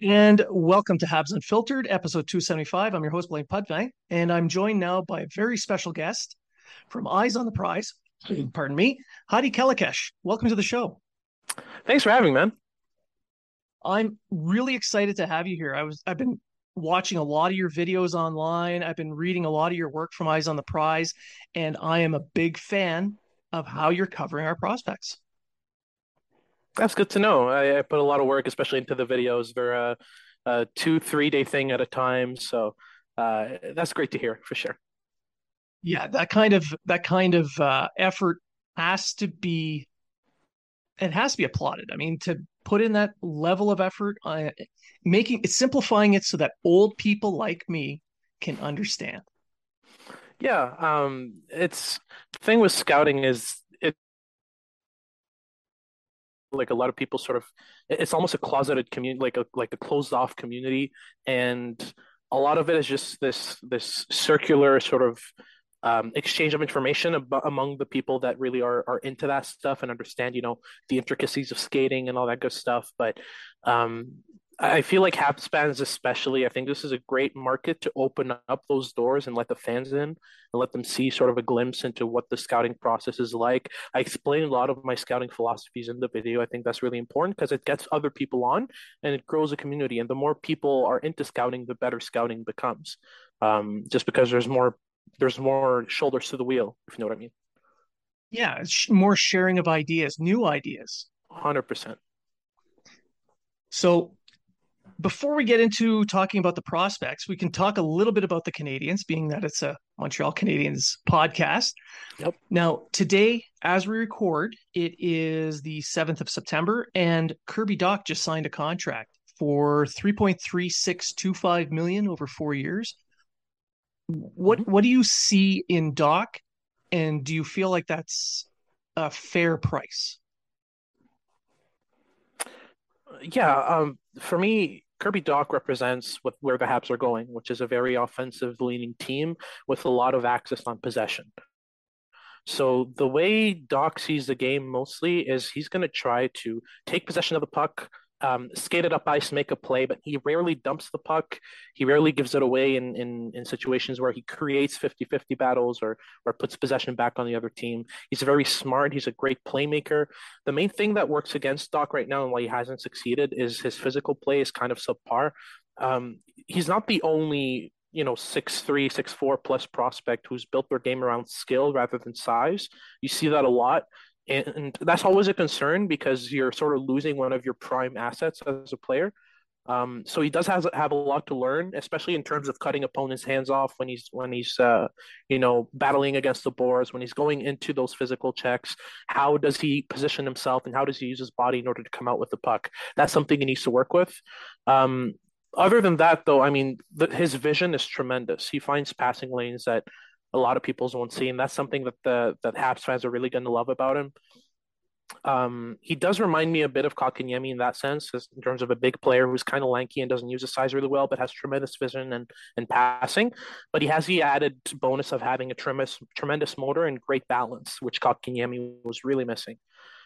And welcome to Habs Unfiltered, episode 275. I'm your host, Blaine Pudvang, and I'm joined now by a very special guest from Eyes on the Prize. Pardon me, Hadi Kalakeche. Welcome to the show. Thanks for having me, man. I'm really excited to have you here. I was I've been watching a lot of your videos online. I've been reading a lot of your work from Eyes on the Prize, and I am a big fan of how you're covering our prospects. That's good to know. I, I, put a lot of work, especially into the videos. They're a, a two, three day thing at a time. So uh, that's great to hear for sure. Yeah, that kind of that kind of uh, effort has to be it has to be applauded. I mean, to put in that level of effort, uh, making it simplifying it so that old people like me can understand. Yeah, um, it's the thing with scouting is like a lot of people sort of it's almost a closeted community like a like a closed off community. And a lot of it is just this this circular sort of um, exchange of information ab- among the people that really are are into that stuff and understand you know the intricacies of skating and all that good stuff. But um, I feel like Habs fans, especially, I think this is a great market to open up those doors and let the fans in and let them see sort of a glimpse into what the scouting process is like. I explain a lot of my scouting philosophies in the video. I think that's really important because it gets other people on and it grows a community. And the more people are into scouting, the better scouting becomes. Um, just because there's more there's more shoulders to the wheel, if you know what I mean. Yeah, more sharing of ideas, new ideas. Hundred percent. So before we get into talking about the prospects, we can talk a little bit about the Canadiens, being that it's a Montreal Canadiens podcast. Yep. Now, today, as we record, it is the 7th of September, and Kirby Dach just signed a contract for 3.3625 million over four years. What mm-hmm. what do you see in Dach, and do you feel like that's a fair price? Yeah, um, for me, Kirby Dach represents what, where the Habs are going, which is a very offensive leaning team with a lot of access on possession. So the way Dach sees the game mostly is he's going to try to take possession of the puck, um, skate it up ice, make a play, but he rarely dumps the puck. He rarely gives it away in, in, in situations where he creates 50 50 battles or, or puts possession back on the other team. He's very smart. He's a great playmaker. The main thing that works against Dach right now and why he hasn't succeeded is his physical play is kind of subpar. Um, he's not the only you know six three six four plus prospect who's built their game around skill rather than size you see that a lot and that's always a concern because you're sort of losing one of your prime assets as a player. Um, so he does have have a lot to learn, especially in terms of cutting opponents' hands off when he's when he's uh, you know battling against the boards, when he's going into those physical checks. How does he position himself, and how does he use his body in order to come out with the puck? That's something he needs to work with. Um, other than that, though, I mean, the, his vision is tremendous. He finds passing lanes that a lot of people's won't see, and that's something that the that Habs fans are really going to love about him. Um, he does remind me a bit of Kotkaniemi in that sense, in terms of a big player who's kind of lanky and doesn't use his size really well, but has tremendous vision and and passing. But he has the added bonus of having a tremendous tremendous motor and great balance, which Kotkaniemi was really missing.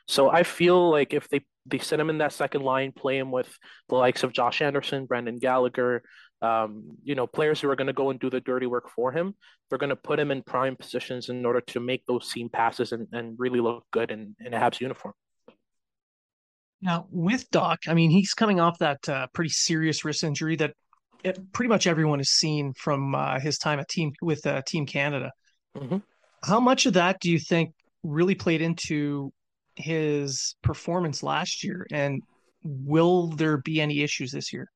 So I feel like if they they set him in that second line, play him with the likes of Josh Anderson, Brendan Gallagher, um, you know, players who are going to go and do the dirty work for him. They're going to put him in prime positions in order to make those seam passes and, and really look good in, in a Habs uniform. Now, with Dach, I mean, he's coming off that uh, pretty serious wrist injury that it, pretty much everyone has seen from uh, his time at team with uh, Team Canada. Mm-hmm. How much of that do you think really played into his performance last year, and will there be any issues this year?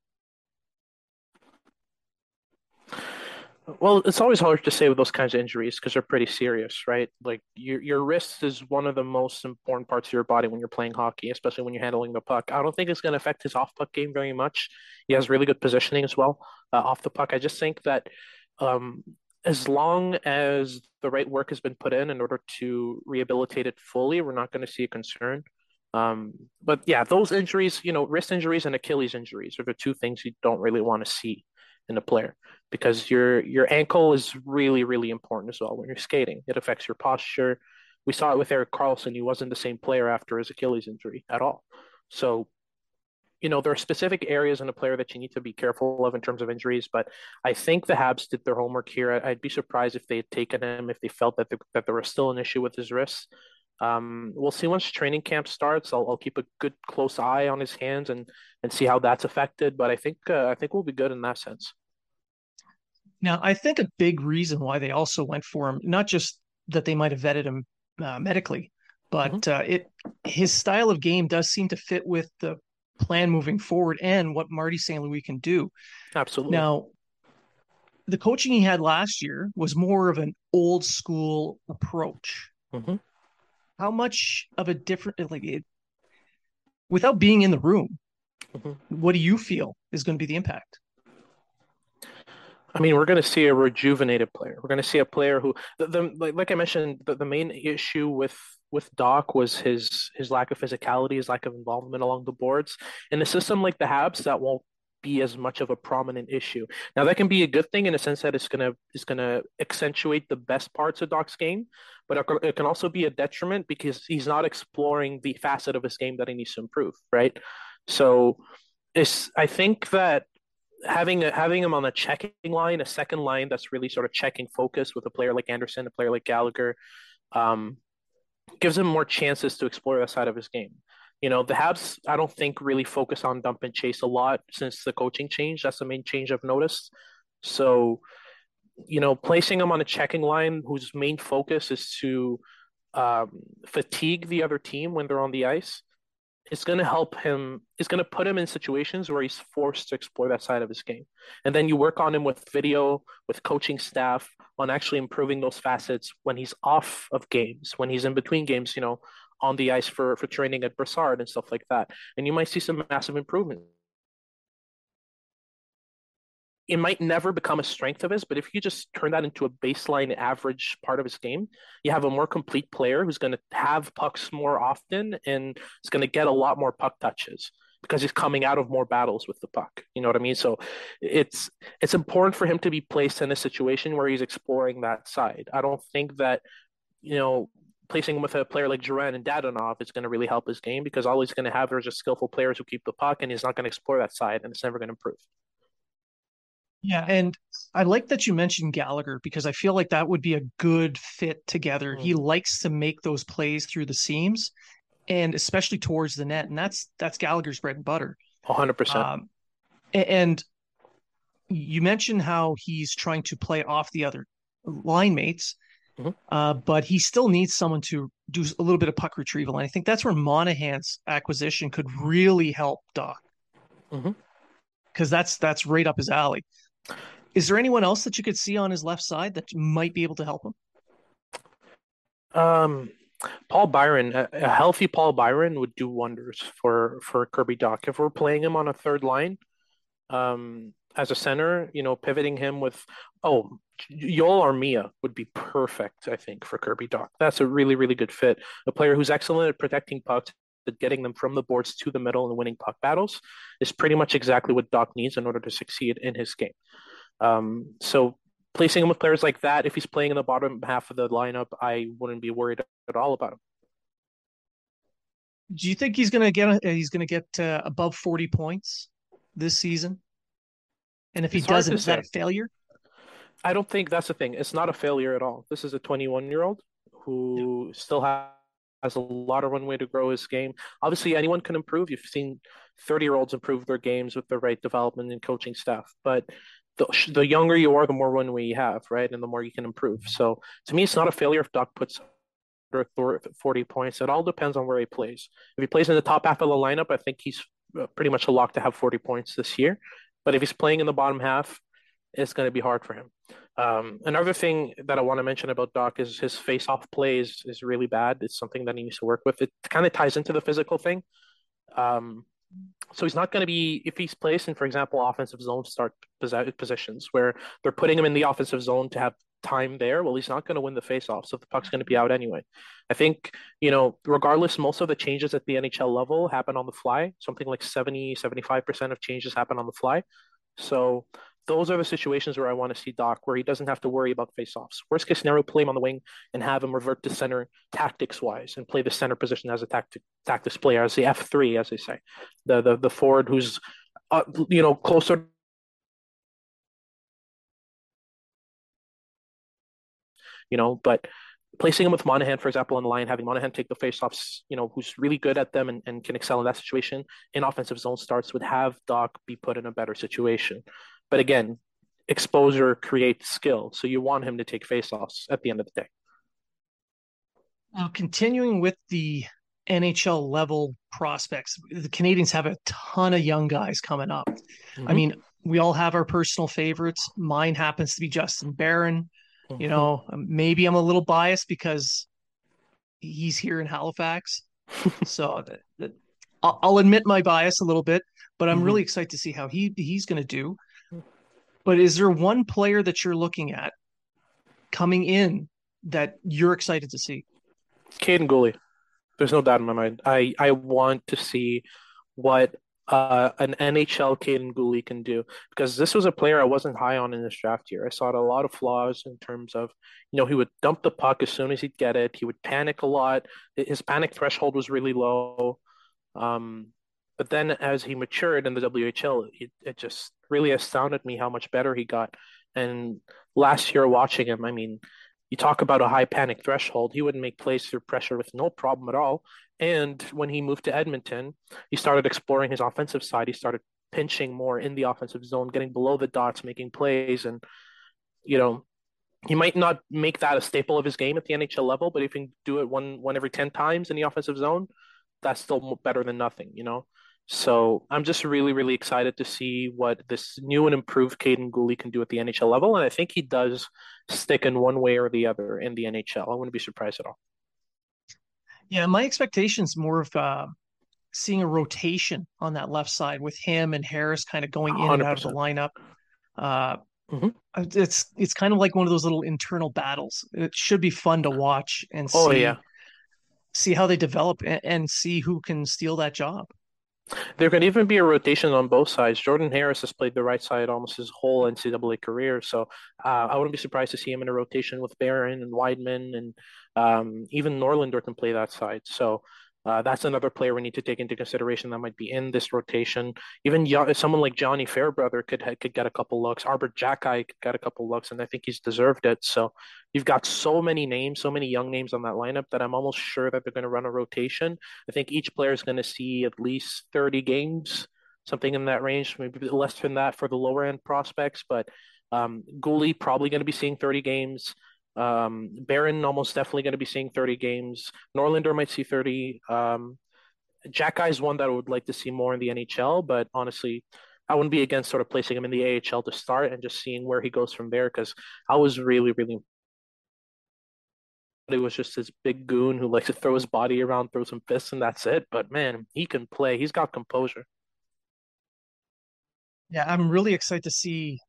Well, it's always hard to say with those kinds of injuries because they're pretty serious, right? Like your your wrist is one of the most important parts of your body when you're playing hockey, especially when you're handling the puck. I don't think it's going to affect his off puck game very much. He has really good positioning as well uh, off the puck. I just think that um, as long as the right work has been put in in order to rehabilitate it fully, we're not going to see a concern. Um, but yeah, those injuries, you know, wrist injuries and Achilles injuries are the two things you don't really want to see in a player because your your ankle is really really important as well when you're skating. It affects your posture. We saw it with Erik Karlsson. He wasn't the same player after his Achilles injury at all. So, you know, there are specific areas in a player that you need to be careful of in terms of injuries. But I think the Habs did their homework here. I'd be surprised if they had taken him if they felt that the, that there was still an issue with his wrists. Um, we'll see once training camp starts. I'll, I'll, keep a good close eye on his hands and and see how that's affected. But I think uh, I think we'll be good in that sense. Now, I think a big reason why they also went for him, not just that they might have vetted him uh, medically, but mm-hmm. uh, it his style of game does seem to fit with the plan moving forward and what Marty St. Louis can do. Absolutely. Now, the coaching he had last year was more of an old school approach. Mm-hmm. How much of a different, like it, without being in the room, mm-hmm. what do you feel is going to be the impact? I mean, we're going to see a rejuvenated player. We're going to see a player who, the, the like, like I mentioned, the, the main issue with with Dach was his his lack of physicality, his lack of involvement along the boards. In a system like the Habs, that won't be as much of a prominent issue. Now, that can be a good thing in a sense that it's gonna it's gonna accentuate the best parts of Dach's game, but it can also be a detriment because he's not exploring the facet of his game that he needs to improve. Right. So, it's I think that having a, having him on the checking line, a second line that's really sort of checking focus with a player like Anderson, a player like Gallagher, um, gives him more chances to explore that side of his game. You know, the Habs, I don't think really focus on dump and chase a lot since the coaching change. That's the main change I've noticed. So, you know, placing him on a checking line whose main focus is to um, fatigue the other team when they're on the ice it's going to help him it's going to put him in situations where he's forced to explore that side of his game and then you work on him with video with coaching staff on actually improving those facets when he's off of games when he's in between games you know on the ice for for training at Brossard and stuff like that and you might see some massive improvement it might never become a strength of his, but if you just turn that into a baseline average part of his game, you have a more complete player who's going to have pucks more often and is going to get a lot more puck touches because he's coming out of more battles with the puck. You know what I mean? So it's it's important for him to be placed in a situation where he's exploring that side. I don't think that you know placing him with a player like Drouin and Dadonov is going to really help his game because all he's going to have are just skillful players who keep the puck and he's not going to explore that side and it's never going to improve. Yeah, and I like that you mentioned Gallagher because I feel like that would be a good fit together. Mm. He likes to make those plays through the seams and especially towards the net, and that's that's Gallagher's bread and butter. 100%. Um, and you mentioned how he's trying to play off the other line mates, mm-hmm. uh, but he still needs someone to do a little bit of puck retrieval. And I think that's where Monahan's acquisition could really help Dach. Mm-hmm because that's that's right up his alley. Is there anyone else that you could see on his left side that might be able to help him? Um, Paul Byron, a, a, healthy Paul Byron would do wonders for for Kirby Dach. If we're playing him on a third line, um, as a center, you know, pivoting him with oh Joel Armia would be perfect, I think, for Kirby Dach. That's a really, really good fit. A player who's excellent at protecting pucks, getting them from the boards to the middle and winning puck battles is pretty much exactly what Dach needs in order to succeed in his game. Um, so placing him with players like that, if he's playing in the bottom half of the lineup, I wouldn't be worried at all about him. Do you think he's to get he's to get uh, above forty points this season? And if he doesn't, is that a failure? I don't think that's the thing. It's not a failure at all. This is a 21 year old who yeah. still has, has a lot of runway to grow his game. Obviously, anyone can improve. You've seen 30 year olds improve their games with the right development and coaching staff. But the, the younger you are, the more runway you have, right? And the more you can improve. So to me, it's not a failure if Dach puts 40 points. It all depends on where he plays. If he plays in the top half of the lineup, I think he's uh, pretty much a lock to have 40 points this year. But if he's playing in the bottom half, it's going to be hard for him. Um, another thing that I want to mention about Dach is his face-off play is, is really bad. It's something that he needs to work with. It kind of ties into the physical thing. Um, so he's not going to be if he's placed in, for example, offensive zone start positions where they're putting him in the offensive zone to have time there. Well, he's not going to win the face-off, so the puck's going to be out anyway. I think you know, regardless, most of the changes at the NHL level happen on the fly. Something like 70, 75 percent of changes happen on the fly. So those are the situations where I want to see Dach, where he doesn't have to worry about faceoffs. Worst case scenario, play him on the wing and have him revert to center tactics wise and play the center position as a tactic tactics player, as the F three, as they say, the the the forward who's uh, you know closer. You know, but placing him with Monahan, for example, on the line, having Monahan take the faceoffs, you know, who's really good at them and, and can excel in that situation in offensive zone starts would have Dach be put in a better situation. But again, exposure creates skill. So you want him to take faceoffs at the end of the day. Now, continuing with the NHL level prospects, the Canadiens have a ton of young guys coming up. Mm-hmm. I mean, we all have our personal favorites. Mine happens to be Justin Barron. You know, um, maybe I'm a little biased because he's here in Halifax. so I'll admit my bias a little bit, but I'm mm-hmm. really excited to see how he he's going to do. But is there one player that you're looking at coming in that you're excited to see? Kaiden Guhle. There's no doubt in my mind. I, I want to see what uh, an NHL Kaiden Guhle can do because this was a player I wasn't high on in this draft year. I saw a lot of flaws in terms of, you know, he would dump the puck as soon as he'd get it. He would panic a lot. His panic threshold was really low. Um, but then as he matured in the WHL, it, it just really astounded me how much better he got. And last year watching him, I mean, you talk about a high panic threshold. He would make plays through pressure with no problem at all. And when he moved to Edmonton, he started exploring his offensive side. He started pinching more in the offensive zone, getting below the dots, making plays. And, you know, he might not make that a staple of his game at the NHL level, but if he can do it one one every 10 times in the offensive zone, that's still better than nothing, you know? So I'm just really, really excited to see what this new and improved Kaiden Guhle can do at the NHL level. And I think he does stick in one way or the other in the NHL. I wouldn't be surprised at all. Yeah, my expectations more of uh, seeing a rotation on that left side with him and Harris kind of going in 100%. and out of the lineup. Uh, mm-hmm. It's it's kind of like one of those little internal battles. It should be fun to watch and oh, see, yeah. see how they develop and, and see who can steal that job. There could even be a rotation on both sides. Jordan Harris has played the right side almost his whole NCAA career, so uh, I wouldn't be surprised to see him in a rotation with Barron and Wideman, and um, even Norlinder can play that side. So uh, that's another player we need to take into consideration that might be in this rotation. Even someone like Gianni Fairbrother could could get a couple looks. Arber Xhekaj could get a couple looks, and I think he's deserved it. So you've got so many names, so many young names on that lineup that I'm almost sure that they're going to run a rotation. I think each player is going to see at least 30 games, something in that range, maybe less than that for the lower end prospects. But um, Guhle probably going to be seeing 30 games. Um, almost definitely going to be seeing 30 games. Norlinder might see 30. Um, Xhekaj is one that I would like to see more in the NHL, but honestly, I wouldn't be against sort of placing him in the AHL to start and just seeing where he goes from there because I was really, really. It was just this big goon who likes to throw his body around, throw some fists, and that's it. But man, he can play. He's got composure. Yeah, I'm really excited to see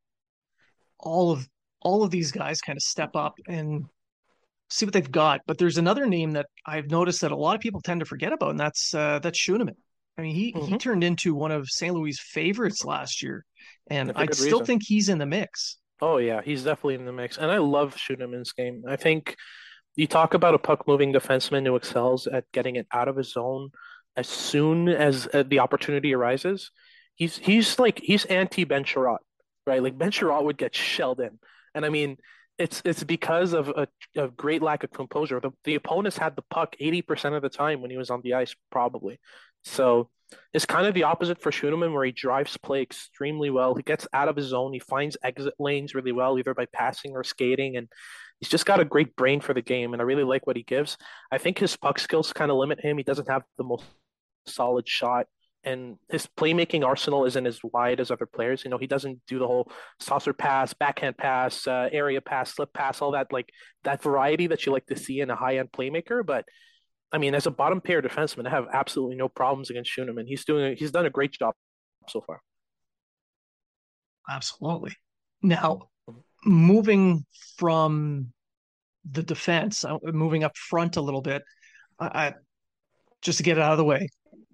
all of all of these guys kind of step up and see what they've got. But there's another name that I've noticed that a lot of people tend to forget about, and that's uh, that's Schueneman. I mean, he mm-hmm. he turned into one of St. Louis' favorites last year, and I still reason. think he's in the mix. Oh yeah, he's definitely in the mix, and I love Schueneman's game. I think you talk about a puck moving defenseman who excels at getting it out of his zone as soon as uh, the opportunity arises. He's he's like he's anti Ben Chiarot, right? Like Ben Chiarot would get shelled in, and I mean it's it's because of a, a great lack of composure. The, the opponents had the puck 80% of the time when he was on the ice, probably. So it's kind of the opposite for Schueneman, where he drives play extremely well. He gets out of his zone. He finds exit lanes really well, either by passing or skating. And he's just got a great brain for the game. And I really like what he gives. I think his puck skills kind of limit him. He doesn't have the most solid shot and his playmaking arsenal isn't as wide as other players. You know, he doesn't do the whole saucer pass, backhand pass, uh, area pass, slip pass, all that like that variety that you like to see in a high end playmaker. But I mean, as a bottom pair defenseman, I have absolutely no problems against Schueneman. He's doing he's done a great job so far. Absolutely. Now, moving from the defense, uh, moving up front a little bit, I just to get it out of the way,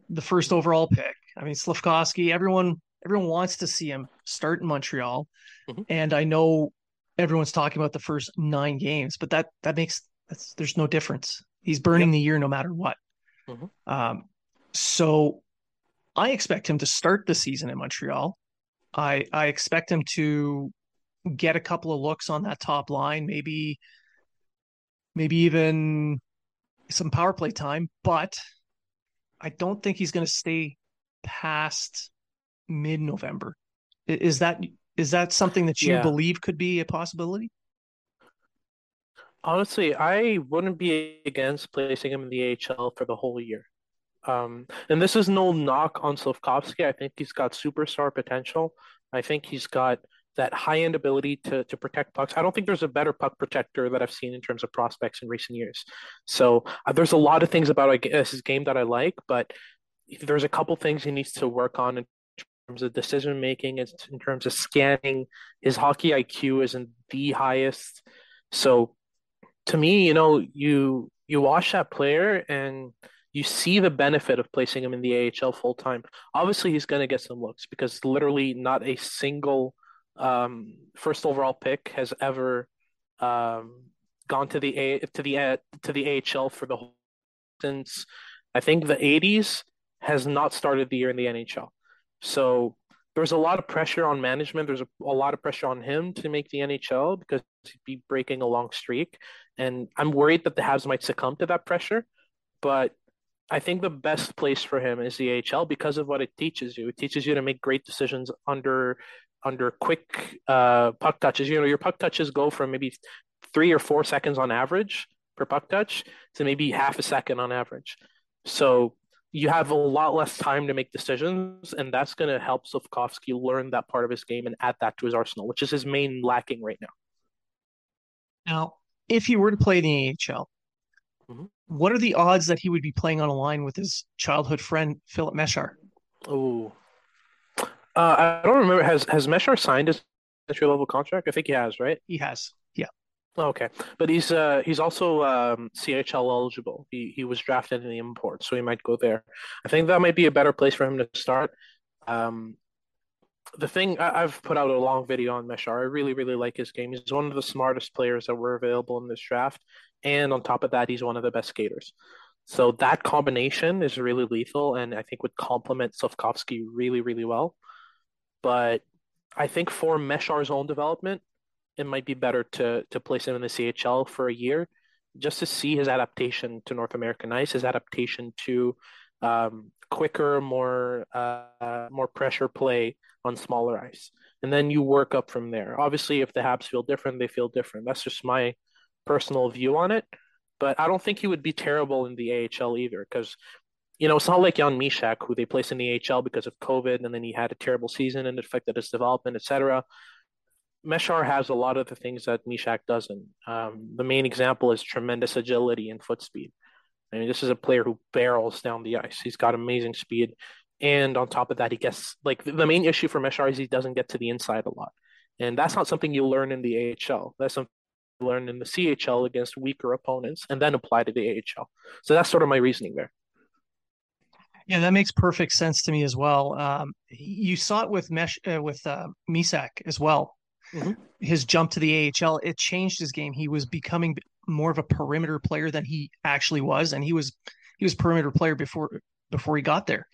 the first overall pick. I mean, Slafkovsky, everyone everyone wants to see him start in Montreal. Mm-hmm. And I know everyone's talking about the first nine games, but that that makes that's there's no difference. He's burning yep. the year no matter what. Mm-hmm. Um, so I expect him to start the season in Montreal. I I expect him to get a couple of looks on that top line, maybe maybe even some power play time, but I don't think he's going to stay past mid November. Is that is that something that you yeah. believe could be a possibility? Honestly, I wouldn't be against placing him in the AHL for the whole year. Um, and this is no knock on Slafkovsky. I think he's got superstar potential. I think he's got that high end ability to to protect pucks. I don't think there's a better puck protector that I've seen in terms of prospects in recent years. So uh, there's a lot of things about his game that I like, but there's a couple things he needs to work on in terms of decision making, in terms of scanning. His hockey IQ isn't the highest. So to me, you know, you you watch that player and you see the benefit of placing him in the AHL full time. Obviously, he's going to get some looks because literally not a single um, first overall pick has ever um, gone to the A to the uh, to the AHL for the whole since I think the 80s has not started the year in the NHL. So there's a lot of pressure on management. There's a, a lot of pressure on him to make the NHL because he'd be breaking a long streak. And I'm worried that the Habs might succumb to that pressure. But I think the best place for him is the AHL because of what it teaches you. It teaches you to make great decisions under under quick uh, puck touches. You know, your puck touches go from maybe three or four seconds on average per puck touch to maybe half a second on average. So you have a lot less time to make decisions, and that's going to help Slafkovsky learn that part of his game and add that to his arsenal, which is his main lacking right now. Now, if he were to play in the AHL, mm-hmm. what are the odds that he would be playing on a line with his childhood friend Filip Mesar? Oh, uh, I don't remember. Has has Mesar signed his entry level contract? I think he has, right? He has. Yeah. Okay, but he's uh he's also um, CHL eligible. He he was drafted in the import, so he might go there. I think that might be a better place for him to start. Um, the thing I, have put out a long video on Mesar. I really really like his game. He's one of the smartest players that were available in this draft, and on top of that, he's one of the best skaters. So that combination is really lethal, and I think would complement Slafkovsky really really well. But I think for Mesar's own development, it might be better to to place him in the CHL for a year, just to see his adaptation to North American ice, his adaptation to um, quicker, more uh, more pressure play on smaller ice, and then you work up from there. Obviously, if the Habs feel different, they feel different. That's just my personal view on it. But I don't think he would be terrible in the AHL either, because you know, it's not like Jan Mysak, who they placed in the AHL because of COVID, and then he had a terrible season and it affected his development, etc. Mesar has a lot of the things that Mysak doesn't. Um, the main example is tremendous agility and foot speed. I mean, this is a player who barrels down the ice. He's got amazing speed, and on top of that, he gets like the main issue for Mesar is he doesn't get to the inside a lot, and that's not something you learn in the AHL. That's something you learn in the CHL against weaker opponents, and then apply to the AHL. So that's sort of my reasoning there. Yeah, that makes perfect sense to me as well. Um, you saw it with Mesh uh, with uh, Mysak as well. Mm-hmm. His jump to the AHL it changed his game. He was becoming more of a perimeter player than he actually was, and he was he was perimeter player before before he got there.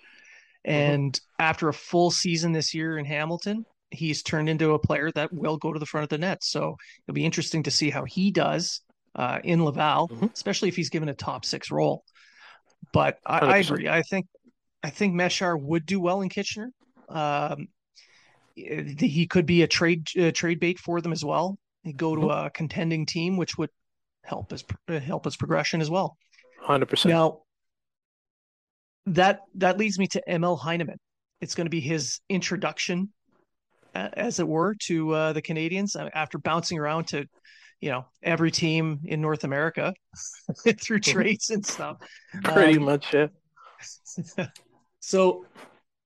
Mm-hmm. And mm-hmm. after a full season this year in Hamilton, he's turned into a player that will go to the front of the net. So it'll be interesting to see how he does uh, in Laval, mm-hmm. especially if he's given a top six role. But I, I, agree. I think I think Mesar would do well in Kitchener. Um, he could be a trade uh, trade bait for them as well. He'd go to mm-hmm. a contending team, which would help his uh, help his progression as well. Hundred percent. Now that that leads me to Emil Heineman. It's going to be his introduction, as it were, to uh, the Canadiens uh, after bouncing around to, you know, every team in North America through mm-hmm. trades and stuff. Pretty um, much, yeah. so,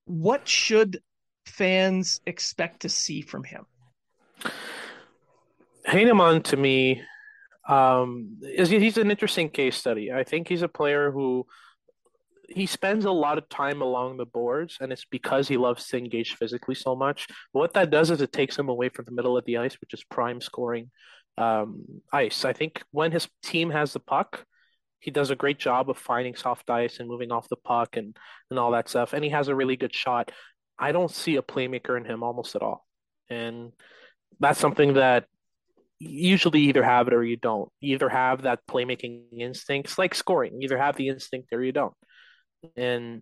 what should fans expect to see from him? Heineman to me um, is he's an interesting case study. I think he's a player who he spends a lot of time along the boards, and it's because he loves to engage physically so much. But what that does is it takes him away from the middle of the ice, which is prime scoring um, ice. I think when his team has the puck, he does a great job of finding soft ice and moving off the puck and and all that stuff. And he has a really good shot. I don't see a playmaker in him almost at all, and that's something that usually either have it or you don't. You either have that playmaking instinct. Like scoring. You either have the instinct or you don't and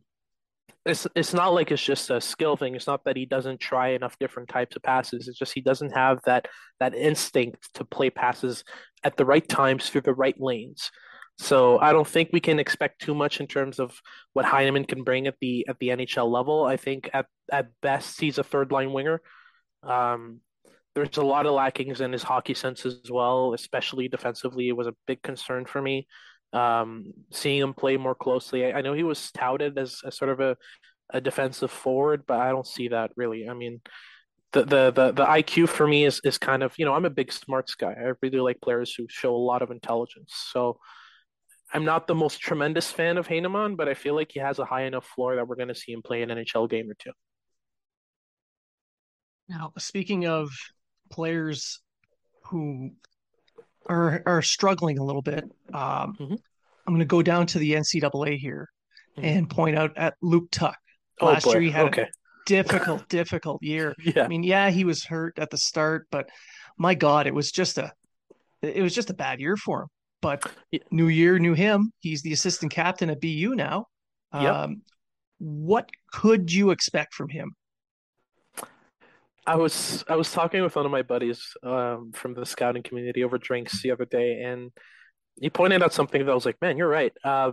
it's it's not like it's just a skill thing. It's not that he doesn't try enough different types of passes. It's just he doesn't have that that instinct to play passes at the right times through the right lanes. So I don't think we can expect too much in terms of what Heineman can bring at the at the NHL level. I think at at best he's a third line winger. Um, there's a lot of lackings in his hockey sense as well, especially defensively. It was a big concern for me um, seeing him play more closely. I, I know he was touted as, as sort of a, a defensive forward, but I don't see that really. I mean, the, the the the IQ for me is is kind of you know I'm a big smarts guy. I really like players who show a lot of intelligence. So I'm not the most tremendous fan of Heineman, but I feel like he has a high enough floor that we're going to see him play an NHL game or two. Now, speaking of players who are are struggling a little bit. Um, mm-hmm. I'm going to go down to the NCAA here mm-hmm. and point out at Luke Tuch. Oh, Last year he had okay. a difficult, difficult year. Yeah. I mean, yeah, he was hurt at the start, but my God, it was just a it was just a bad year for him. But new year, new him. He's the assistant captain at BU now. Yep. Um, what could you expect from him? I was I was talking with one of my buddies um, from the scouting community over drinks the other day, and he pointed out something that I was like, "Man, you're right. Uh,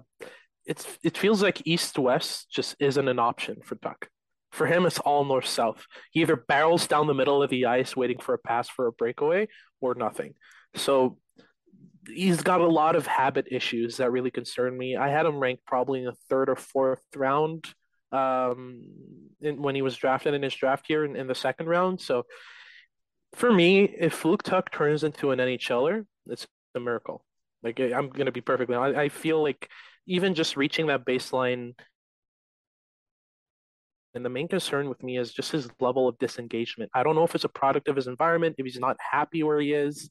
it's it feels like east west just isn't an option for Tuch. For him, it's all north south. He either barrels down the middle of the ice waiting for a pass for a breakaway, or nothing. So he's got a lot of habit issues that really concern me. I had him ranked probably in the third or fourth round um, in, when he was drafted in his draft year in, in the second round. So for me, if Luke Tuch turns into an NHLer, it's a miracle. Like I'm gonna be perfectly. I, I feel like even just reaching that baseline and the main concern with me is just his level of disengagement. I don't know if it's a product of his environment, if he's not happy where he is,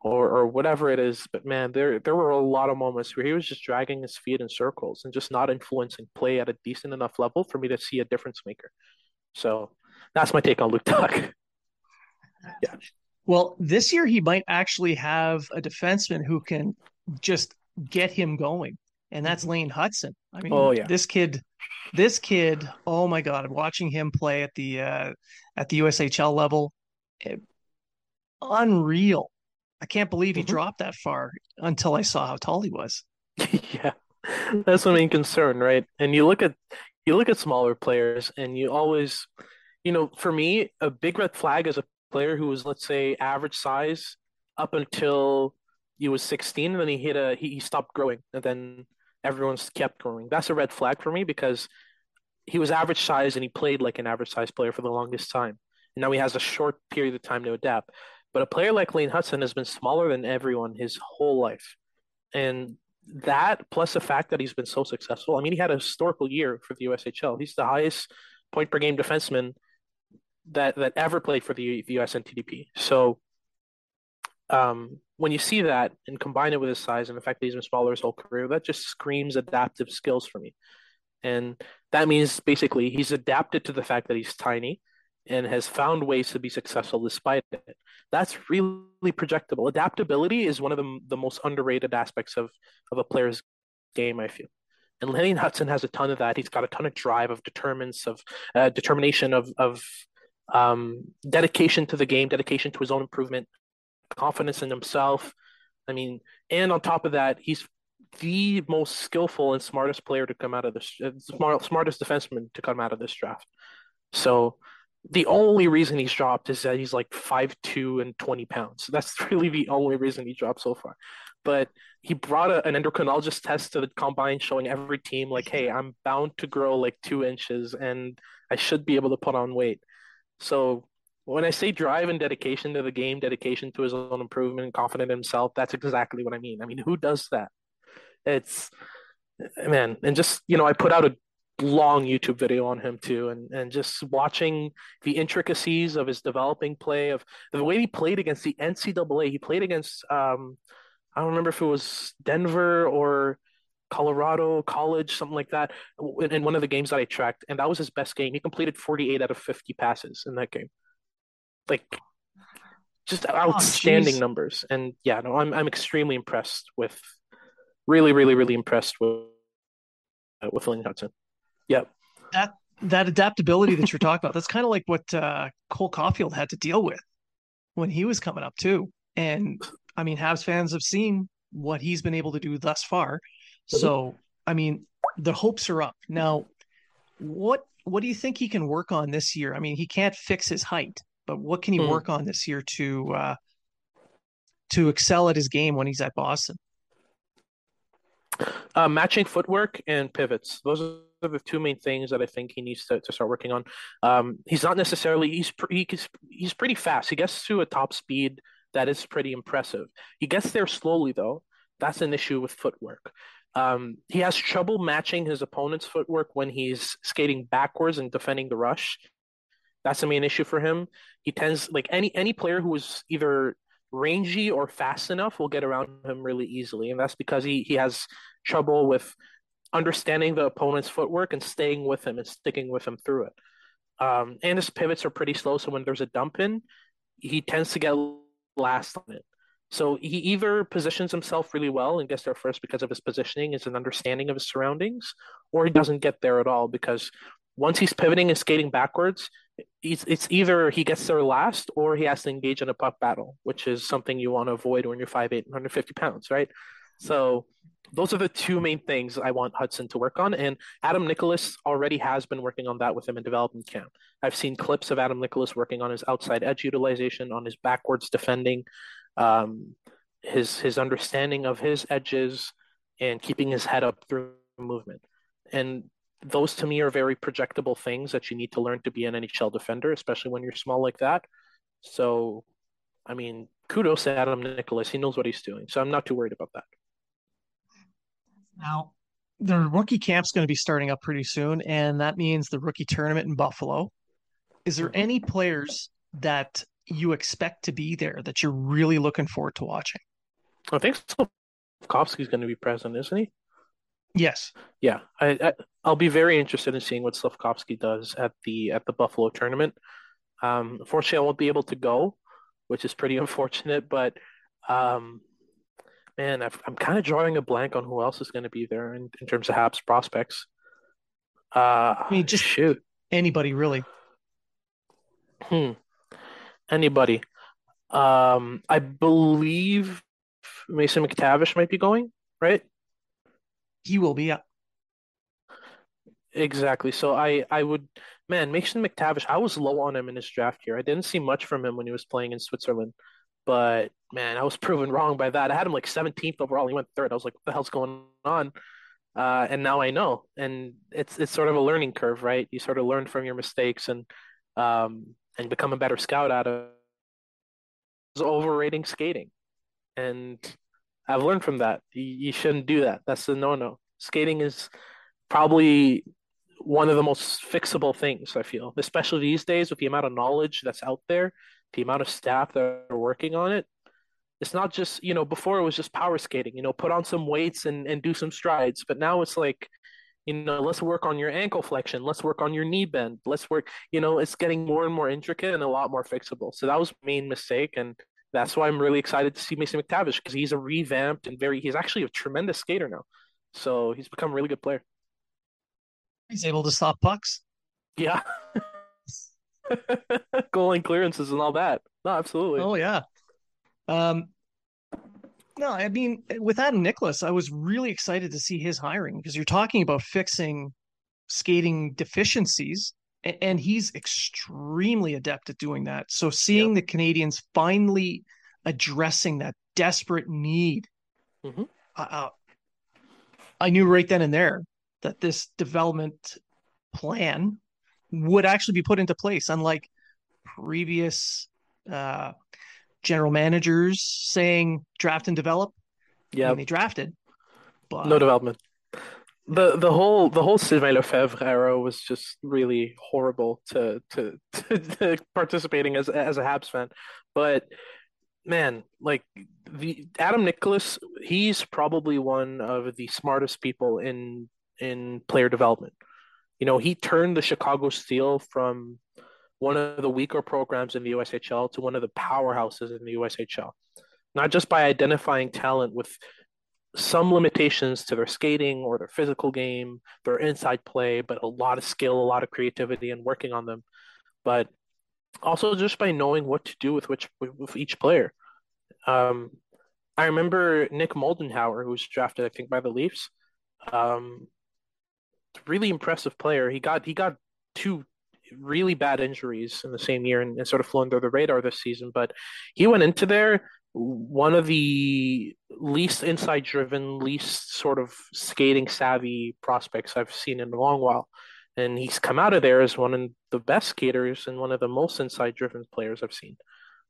or or whatever it is. But man, there there were a lot of moments where he was just dragging his feet in circles and just not influencing play at a decent enough level for me to see a difference maker. So that's my take on Luke Tuch. yeah. Well, this year he might actually have a defenseman who can just get him going, and that's mm-hmm. Lane Hutson. I mean, oh yeah, this kid, this kid. Oh my God, watching him play at the uh, at the USHL level, it, unreal I can't believe he mm-hmm. dropped that far until I saw how tall he was. yeah, that's the main concern, right? And you look at you look at smaller players, and you always, you know, for me, a big red flag is a player who was, let's say, average size up until he was 16, and then he hit a he, he stopped growing, and then everyone's kept growing. That's a red flag for me because he was average size and he played like an average size player for the longest time. And now he has a short period of time to adapt. But a player like Lane Hutson has been smaller than everyone his whole life. And that plus the fact that he's been so successful. I mean, he had a historical year for the USHL. He's the highest point per game defenseman that that ever played for the, the USNTDP. So um, when you see that and combine it with his size and the fact that he's been smaller his whole career, that just screams adaptive skills for me. And that means basically he's adapted to the fact that he's tiny and has found ways to be successful despite it. That's really projectable. Adaptability is one of the, the most underrated aspects of, of a player's game, I feel. And Lenny Hutson has a ton of that. He's got a ton of drive, of determinants, of uh, determination, of of um, dedication to the game, dedication to his own improvement, confidence in himself. I mean, and on top of that, he's the most skillful and smartest player to come out of this, uh, smart, smartest defenseman to come out of this draft. So the only reason he's dropped is that he's like five two and 20 pounds. That's really the only reason he dropped so far. But he brought a, an endocrinologist test to the combine showing every team like, hey, I'm bound to grow like two inches and I should be able to put on weight. So when I say drive and dedication to the game, dedication to his own improvement, confident in himself, that's exactly what I mean. I mean, who does that? It's man, and just you know, I put out a long YouTube video on him too, and and just watching the intricacies of his developing play, of the way he played against the NCAA. He played against um, I don't remember if it was Denver or Colorado College, something like that, in one of the games that I tracked, and that was his best game. He completed 48 out of 50 passes in that game. Like just oh, outstanding oh, numbers. And yeah, no, I'm I'm extremely impressed with really, really, really impressed with uh, with Lane Hutson. Yep. That that adaptability that you're talking about, that's kind of like what uh, Cole Caufield had to deal with when he was coming up too. And I mean, Habs fans have seen what he's been able to do thus far. So, I mean, the hopes are up. Now, what what do you think he can work on this year? I mean, he can't fix his height, but what can he mm. work on this year to uh, to excel at his game when he's at Boston? Uh, matching footwork and pivots. Those are the two main things that I think he needs to, to start working on. Um, he's not necessarily he's he's he's pretty fast. He gets to a top speed that is pretty impressive. He gets there slowly though. That's an issue with footwork. Um, he has trouble matching his opponent's footwork when he's skating backwards and defending the rush. That's the main issue for him. He tends like any any player who is either rangy or fast enough will get around him really easily, and that's because he he has trouble with understanding the opponent's footwork and staying with him and sticking with him through it. Um, and his pivots are pretty slow, so when there's a dump in, he tends to get last on it. So he either positions himself really well and gets there first because of his positioning, his an understanding of his surroundings, or he doesn't get there at all because once he's pivoting and skating backwards, it's, it's either he gets there last or he has to engage in a puck battle, which is something you want to avoid when you're 5'8", 150 pounds, right? So those are the two main things I want Hutson to work on. And Adam Nicholas already has been working on that with him in development camp. I've seen clips of Adam Nicholas working on his outside edge utilization, on his backwards defending, um, his his understanding of his edges, and keeping his head up through movement. And those to me are very projectable things that you need to learn to be an NHL defender, especially when you're small like that. So, I mean, kudos to Adam Nicholas. He knows what he's doing. So I'm not too worried about that. Now, the rookie camp's going to be starting up pretty soon, and that means the rookie tournament in Buffalo. Is there any players that you expect to be there that you're really looking forward to watching? I think Slafkovsky's going to be present, isn't he? Yes. Yeah, I, I will be very interested in seeing what Slafkovsky does at the at the Buffalo tournament. Um, unfortunately, I won't be able to go, which is pretty unfortunate. But um, man, i am kind of drawing a blank on who else is going to be there in, in terms of Habs prospects. Uh, I mean, just shoot anybody really. Hmm. Anybody. Um, I believe Mason McTavish might be going, right? He will be, yeah. Exactly. So I, I would, man, Mason McTavish. I was low on him in his draft here. I didn't see much from him when he was playing in Switzerland. But man, I was proven wrong by that. I had him like 17th overall. He went third. I was like, what the hell's going on? Uh, and now I know. And it's it's sort of a learning curve, right? You sort of learn from your mistakes and um, and become a better scout out of overrating skating. And I've learned from that. You, you shouldn't do that. That's the no no. Skating is probably one of the most fixable things I feel, especially these days with the amount of knowledge that's out there the amount of staff that are working on it it's not just you know before it was just power skating you know put on some weights and and do some strides but now it's like You know, let's work on your ankle flexion. Let's work on your knee bend. Let's work, you know, it's getting more and more intricate and a lot more fixable. So that was main mistake. And that's why I'm really excited to see Mason McTavish because he's a revamped and very, he's actually a tremendous skater now. So he's become a really good player. He's able to stop pucks. Yeah. Goal line clearances and all that. No, absolutely. Oh, yeah. Um, no, I mean, with Adam Nicholas, I was really excited to see his hiring because you're talking about fixing skating deficiencies, and he's extremely adept at doing that. So seeing yep. the Canadiens finally addressing that desperate need, mm-hmm. uh, I knew right then and there that this development plan would actually be put into place, unlike previous uh, general managers saying draft and develop. Yeah, they drafted, but no development. The the whole the whole Sylvain Lefebvre era was just really horrible to to, to, to participating as as a Habs fan, but man, like the Adam Nicholas, he's probably one of the smartest people in in player development. You know, he turned the Chicago Steel from one of the weaker programs in the USHL to one of the powerhouses in the USHL. Not just by identifying talent with some limitations to their skating or their physical game, their inside play, but a lot of skill, a lot of creativity, and working on them. But also just by knowing what to do with which with each player. Um, I remember Nick Moldenhauer, who was drafted, I think, by the Leafs. Um, really impressive player. He got he got two really bad injuries in the same year and, and sort of flew under the radar this season. But he went into there one of the least inside driven, least sort of skating savvy prospects I've seen in a long while. And he's come out of there as one of the best skaters and one of the most inside driven players I've seen.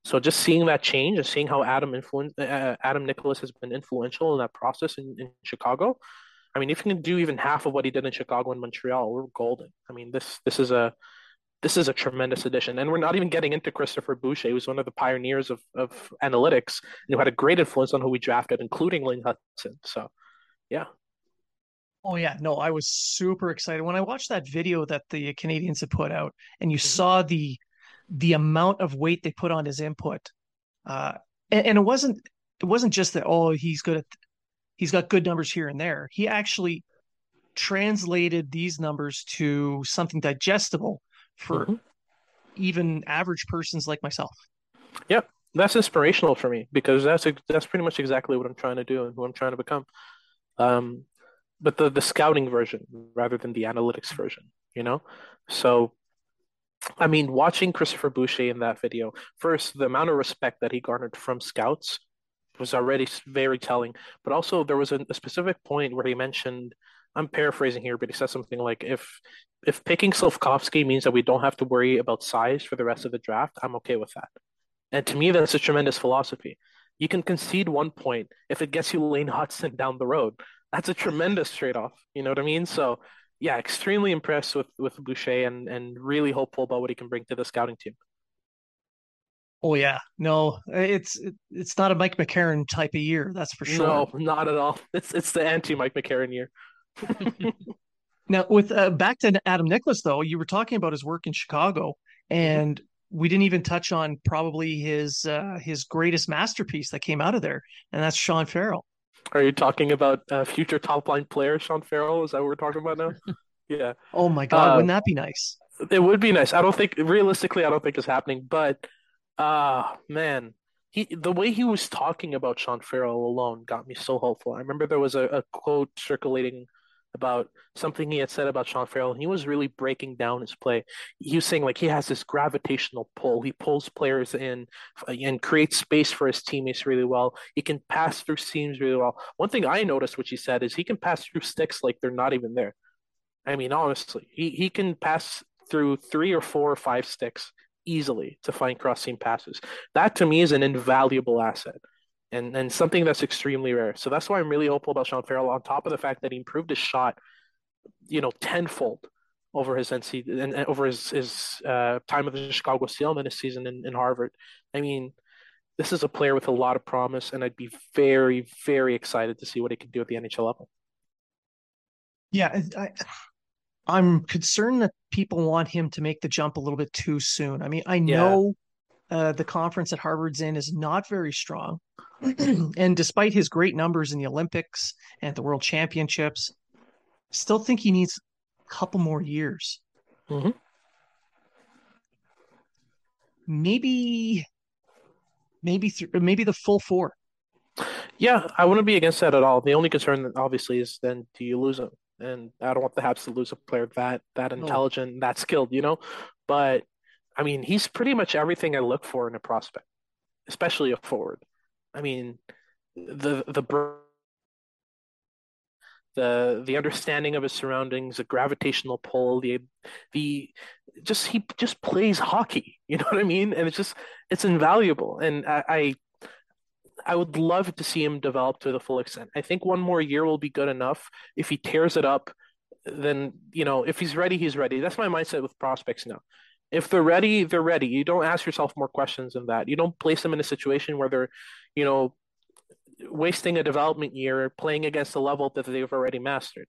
So just seeing that change and seeing how Adam influence uh, Adam Nicholas has been influential in that process in, in Chicago. I mean, if he can do even half of what he did in Chicago and Montreal, we're golden. I mean, this this is a this is a tremendous addition. And we're not even getting into Christopher Boucher, who's one of the pioneers of, of analytics and who had a great influence on who we drafted, including Lane Hutson. So, yeah. Oh, yeah. No, I was super excited. When I watched that video that the Canadiens had put out and you mm-hmm. saw the the amount of weight they put on his input, uh, and, and it wasn't it wasn't just that, oh, he's good at he's got good numbers here and there. He actually translated these numbers to something digestible for mm-hmm. even average persons like myself. Yep, that's inspirational for me because that's that's pretty much exactly what I'm trying to do and who I'm trying to become. Um, but the the scouting version rather than the analytics version, you know. So, I mean, watching Christopher Boucher in that video, first the amount of respect that he garnered from scouts was already very telling. But also there was a, a specific point where he mentioned I'm paraphrasing here, but he says something like, "If if picking Slafkovsky means that we don't have to worry about size for the rest of the draft, I'm okay with that." And to me, that's a tremendous philosophy. You can concede one point if it gets you Lane Hutson down the road. That's a tremendous trade-off. You know what I mean? So, yeah, extremely impressed with with Boucher and and really hopeful about what he can bring to the scouting team. Oh yeah, no, it's it's not a Mike McCarron type of year, that's for sure. No, not at all. It's it's the anti Mike McCarron year. now, with uh, back to Adam Nicholas, though, you were talking about his work in Chicago, mm-hmm. and we didn't even touch on probably his uh, his greatest masterpiece that came out of there, and that's Sean Farrell. Are you talking about uh, future top line player Sean Farrell? Is that what we're talking about now? yeah. Oh my God, wouldn't that be nice? It would be nice. I don't think realistically, I don't think it's happening, but ah, uh, man, he the way he was talking about Sean Farrell alone got me so hopeful. I remember there was a, a quote circulating about something he had said about Sean Farrell, and he was really breaking down his play. He was saying like he has this gravitational pull. He pulls players in and creates space for his teammates really well. He can pass through seams really well. One thing I noticed, which he said, is he can pass through sticks like they're not even there. I mean, honestly, he he can pass through three or four or five sticks easily to find cross seam passes. That to me is an invaluable asset and and something that's extremely rare. So that's why I'm really hopeful about Sean Farrell. On top of the fact that he improved his shot, you know, tenfold over his NC and, and over his his uh, time with the Chicago Steel and his season in, in Harvard. I mean, this is a player with a lot of promise, and I'd be very very excited to see what he can do at the NHL level. Yeah, I, I'm concerned that people want him to make the jump a little bit too soon. I mean, I know yeah. uh, the conference that Harvard's in is not very strong. and despite his great numbers in the Olympics and the World Championships, still think he needs a couple more years. Mm-hmm. Maybe, maybe, th- maybe the full four. Yeah, I wouldn't be against that at all. The only concern, obviously, is then do you lose him? And I don't want the Habs to lose a player that that intelligent, no. that skilled, you know. But I mean, he's pretty much everything I look for in a prospect, especially a forward. I mean, the the the the understanding of his surroundings, the gravitational pull, the the just he just plays hockey. You know what I mean? And it's just it's invaluable. And I, I I would love to see him develop to the full extent. I think one more year will be good enough. If he tears it up, then you know, if he's ready, he's ready. That's my mindset with prospects now. If they're ready, they're ready. You don't ask yourself more questions than that. You don't place them in a situation where they're, you know, wasting a development year playing against a level that they've already mastered.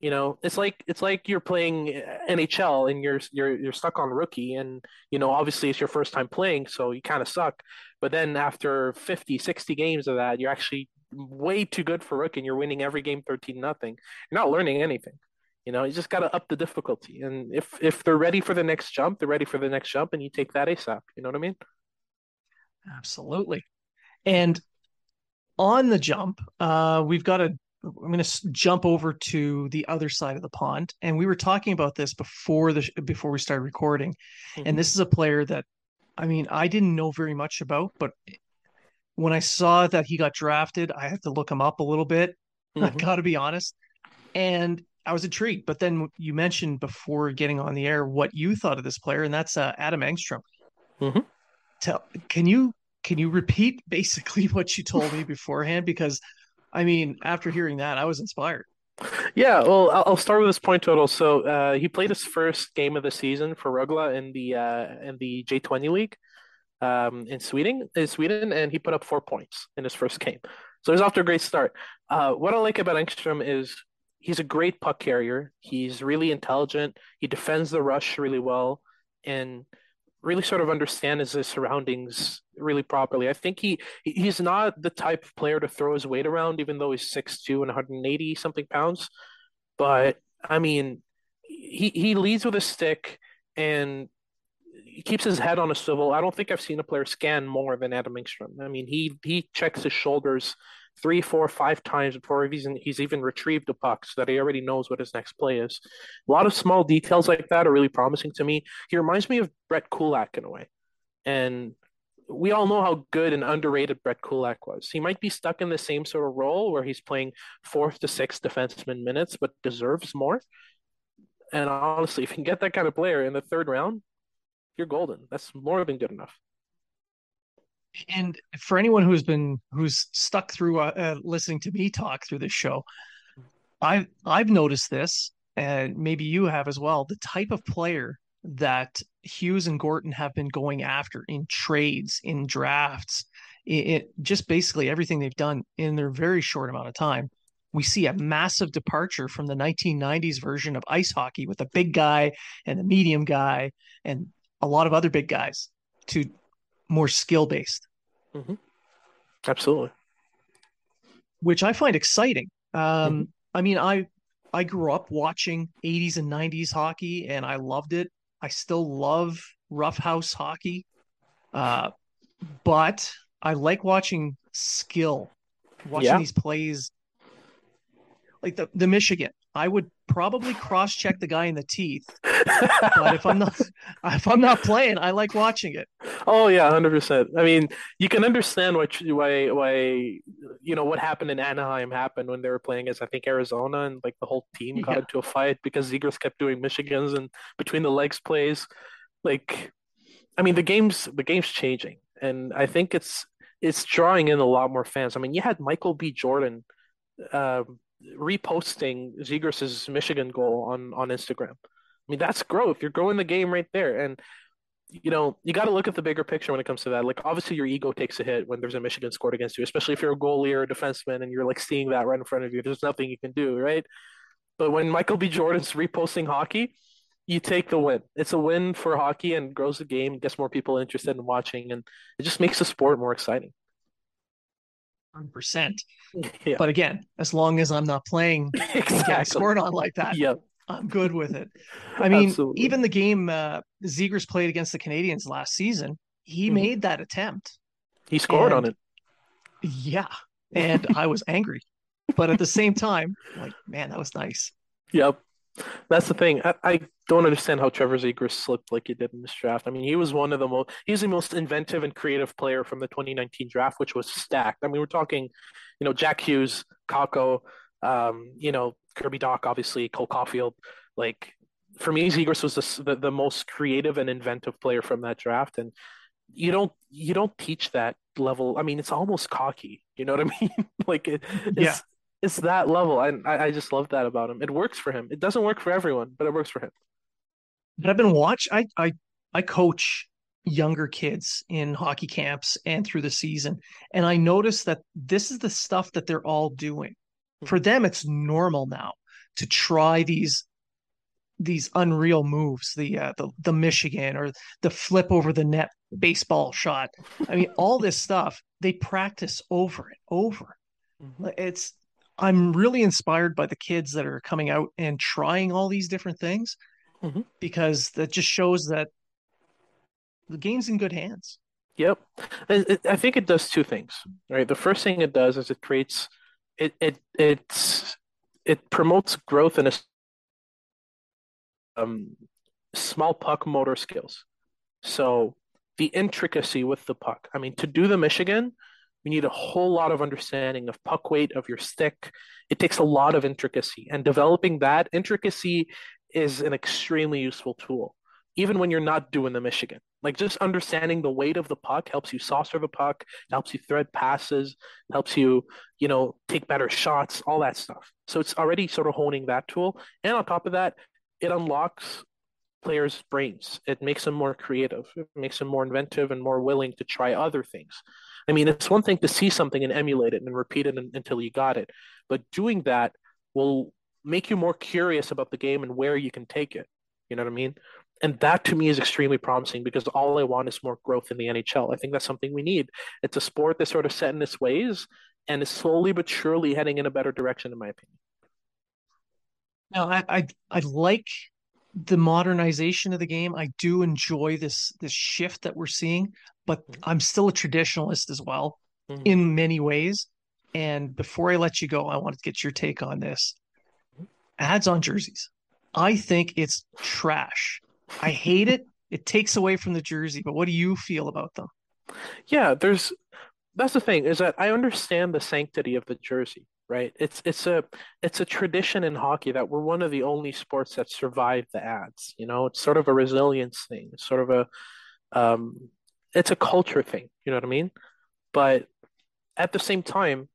You know, it's like it's like you're playing NHL and you're you're you're stuck on rookie and you know, obviously it's your first time playing, so you kind of suck. But then after 50, 60 games of that, you're actually way too good for rookie and you're winning every game 13 nothing. You're not learning anything. You know, you just got to up the difficulty. And if if they're ready for the next jump, they're ready for the next jump and you take that ASAP. You know what I mean? Absolutely. And on the jump, uh, we've got a I'm going to jump over to the other side of the pond, and we were talking about this before the before we started recording, mm-hmm. and this is a player that, I mean, I didn't know very much about, but when I saw that he got drafted, I had to look him up a little bit. Mm-hmm. I got to be honest, and I was intrigued. But then you mentioned before getting on the air what you thought of this player, and that's uh, Adam Engstrom. Mm-hmm. Tell, can you can you repeat basically what you told me beforehand? Because I mean, after hearing that, I was inspired. Yeah, well, I'll start with this point total. So uh, he played his first game of the season for Rögle in the uh, in the J20 league um, in Sweden, in Sweden, and he put up four points in his first game. So he's off to a great start. Uh, what I like about Engstrom is he's a great puck carrier. He's really intelligent. He defends the rush really well, and really sort of understands his surroundings really properly. I think he he's not the type of player to throw his weight around, even though he's 6'2 and 180 something pounds. But I mean, he he leads with a stick and he keeps his head on a swivel. I don't think I've seen a player scan more than Adam Engstrom. I mean, he he checks his shoulders three, four, five times before he's, in, he's even retrieved the puck so that he already knows what his next play is. A lot of small details like that are really promising to me. He reminds me of Brett Kulak in a way. And we all know how good and underrated Brett Kulak was. He might be stuck in the same sort of role where he's playing fourth to sixth defenseman minutes, but deserves more. And honestly, if you can get that kind of player in the third round, you're golden. That's more than good enough and for anyone who's been who's stuck through uh, uh, listening to me talk through this show, I've I've noticed this, and maybe you have as well. The type of player that Hughes and Gorton have been going after in trades, in drafts, it, just basically everything they've done in their very short amount of time. We see a massive departure from the 1990s version of ice hockey with the big guy and the medium guy and a lot of other big guys to more skill based. Mm-hmm. Absolutely. Which I find exciting. Um, mm-hmm. I mean, I I grew up watching 80s and 90s hockey, and I loved it. I still love roughhouse hockey, uh, but I like watching skill, watching yeah. these plays, like the the Michigan. I would probably cross check the guy in the teeth. but if I'm not if I'm not playing, I like watching it. Oh yeah, hundred percent. I mean, you can understand why why why you know what happened in Anaheim happened when they were playing as I think Arizona and like the whole team got yeah. into a fight because Zegras kept doing Michigans and between the legs plays. Like, I mean, the game's the game's changing, and I think it's it's drawing in a lot more fans. I mean, you had Michael B. Jordan. Um, reposting Zegras's Michigan goal on on Instagram. I mean, that's growth. You're growing the game right there, and you know you got to look at the bigger picture when it comes to that. Like, obviously, your ego takes a hit when there's a Michigan scored against you, especially if you're a goalie or a defenseman and you're like seeing that right in front of you. There's nothing you can do, right? But when Michael B. Jordan's reposting hockey, you take the win. It's a win for hockey and grows the game, gets more people interested in watching, and it just makes the sport more exciting. 100%. Yeah. But again, as long as I'm not playing exactly. scored on like that, yep. I'm good with it. I mean, Absolutely. even the game uh, Zegras played against the Canadiens last season, he mm-hmm. made that attempt. He scored and, on it. Yeah. And I was angry. But at the same time, like, man, that was nice. Yep. That's the thing. I, I, don't understand how Trevor Zegras slipped like he did in this draft. I mean, he was one of the most he's the most inventive and creative player from the 2019 draft, which was stacked. I mean, we're talking, you know, Jack Hughes, Kakko, um, you know, Kirby Dach, obviously, Cole Caufield. Like for me, Zegras was the, the, the most creative and inventive player from that draft, and you don't you don't teach that level. I mean, it's almost cocky. You know what I mean? like it, it's, yeah it's that level. I, I just love that about him. It works for him. It doesn't work for everyone, but it works for him. But I've been watch. I I I coach younger kids in hockey camps and through the season, and I notice that this is the stuff that they're all doing. Hmm. For them, it's normal now to try these these unreal moves the uh, the the Michigan or the flip over the net baseball shot. I mean, all this stuff they practice over and over. Mm-hmm. It's I'm really inspired by the kids that are coming out and trying all these different things mm-hmm. because that just shows that the game's in good hands. Yep. I think it does two things, right? The first thing it does is it creates it it it's it promotes growth in a um small puck motor skills. So the intricacy with the puck. I mean, to do the Michigan, we need a whole lot of understanding of puck weight of your stick. It takes a lot of intricacy, and developing that intricacy is an extremely useful tool, even when you're not doing the Michigan. Like just understanding the weight of the puck helps you saucer the puck, helps you thread passes, helps you, you know, take better shots, all that stuff. So it's already sort of honing that tool. And on top of that, it unlocks players' brains. It makes them more creative. It makes them more inventive and more willing to try other things. I mean, it's one thing to see something and emulate it and repeat it until you got it, but doing that will make you more curious about the game and where you can take it. You know what I mean? And that to me is extremely promising because all I want is more growth in the NHL. I think that's something we need. It's a sport that's sort of set in its ways and is slowly but surely heading in a better direction, in my opinion. Now, I, I, I like the modernization of the game. I do enjoy this this shift that we're seeing, but mm-hmm. I'm still a traditionalist as well mm-hmm. in many ways. And before I let you go, I want to get your take on this. Ads on jerseys. I think it's trash. I hate it. It takes away from the jersey, but what do you feel about them? Yeah, there's that's the thing is that I understand the sanctity of the jersey right? It's it's a it's a tradition in hockey that we're one of the only sports that survived the ads. You know, it's sort of a resilience thing. It's sort of a um, it's a culture thing. You know what I mean? But at the same time,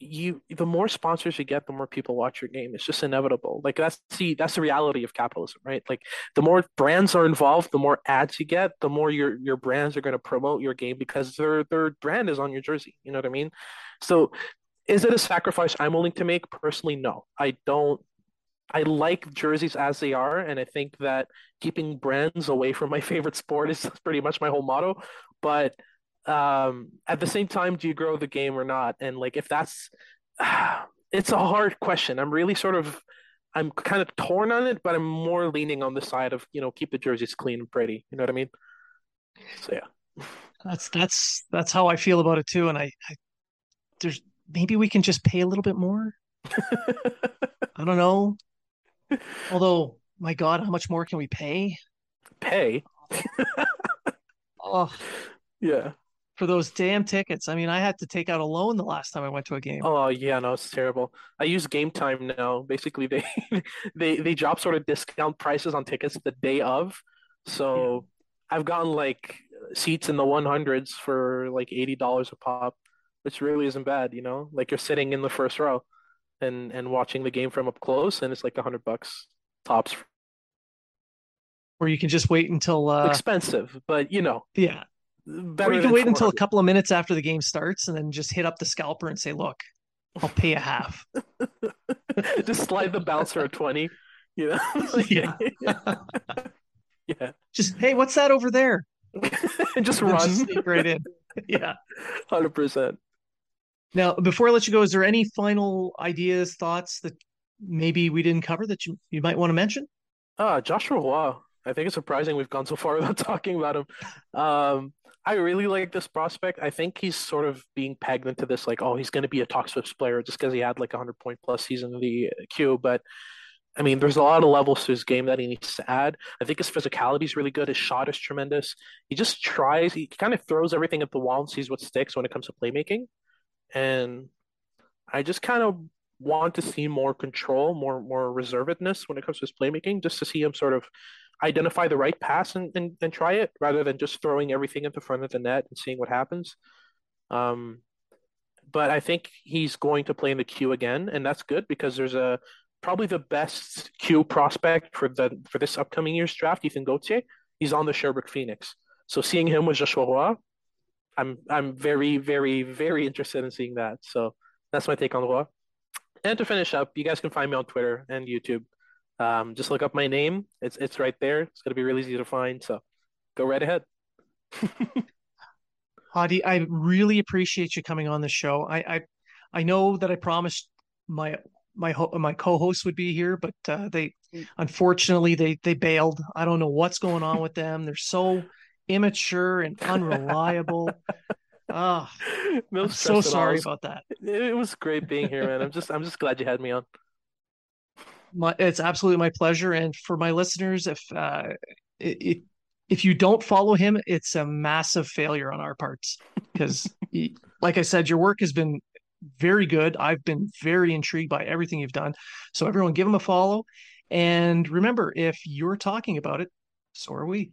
you the more sponsors you get, the more people watch your game. It's just inevitable. Like that's the that's the reality of capitalism, right? Like the more brands are involved, the more ads you get, the more your your brands are going to promote your game because their their brand is on your jersey. You know what I mean? So is it a sacrifice I'm willing to make? Personally, no. I don't. I like jerseys as they are, and I think that keeping brands away from my favorite sport is pretty much my whole motto. But um, at the same time, do you grow the game or not? And like, if that's, it's a hard question. I'm really sort of, I'm kind of torn on it, but I'm more leaning on the side of you know keep the jerseys clean and pretty. You know what I mean? So yeah. That's that's that's how I feel about it too, and I, I there's maybe we can just pay a little bit more. I don't know. Although, my God, how much more can we pay? Pay? oh, yeah. For those damn tickets. I mean, I had to take out a loan the last time I went to a game. Oh yeah, no, it's terrible. I use Game Time now. Basically, they they they drop sort of discount prices on tickets the day of. So yeah. I've gotten like seats in the 100s for like $80 a pop which really isn't bad, you know? Like you're sitting in the first row and and watching the game from up close and it's like a hundred bucks tops. Or you can just wait until uh expensive, but you know. Yeah. Or you can wait until a couple of minutes after the game starts and then just hit up the scalper and say, look, I'll pay a half. Just slide the bouncer a 20. You know? yeah. yeah. Just hey, what's that over there? Just And then run. just right in. Yeah. 100%. Now, before I let you go, is there any final ideas, thoughts that maybe we didn't cover that you, you might want to mention? Ah, Joshua Roy. I think it's surprising we've gone so far without talking about him. Um, I really like this prospect. I think he's sort of being pegged into this like, oh, he's going to be a top Swiss player just because he had like a hundred point plus season in the queue. But I mean, there's a lot of levels to his game that he needs to add. I think his physicality is really good. His shot is tremendous. He just tries. He kind of throws everything at the wall and sees what sticks when it comes to playmaking. And I just kind of want to see more control, more more reservedness when it comes to his playmaking, just to see him sort of identify the right pass and, and, and try it rather than just throwing everything at the front of the net and seeing what happens. Um, but I think he's going to play in the queue again, and that's good because there's a probably the best queue prospect for the for this upcoming year's draft, Ethan Gauthier. He's on the Sherbrooke Phoenix. So seeing him with Joshua Roy, I'm I'm very, very, very interested in seeing that. So that's my take on Roy. And to finish up, you guys can find me on Twitter and YouTube. Um, just look up my name. It's it's right there. It's gonna be really easy to find. So go right ahead. Hadi, I really appreciate you coming on the show. I I, I know that I promised my my ho- my co-host would be here, but uh, they unfortunately they they bailed. I don't know what's going on with them. They're so immature and unreliable. Ah, no I'm so stress at all. sorry about that. It was great being here, man. I'm just I'm just glad you had me on. My, it's absolutely my pleasure. And for my listeners, if uh, it, if you don't follow him, it's a massive failure on our parts because, like I said, your work has been very good. I've been very intrigued by everything you've done. So everyone, give him a follow. And remember, if you're talking about it, so are we.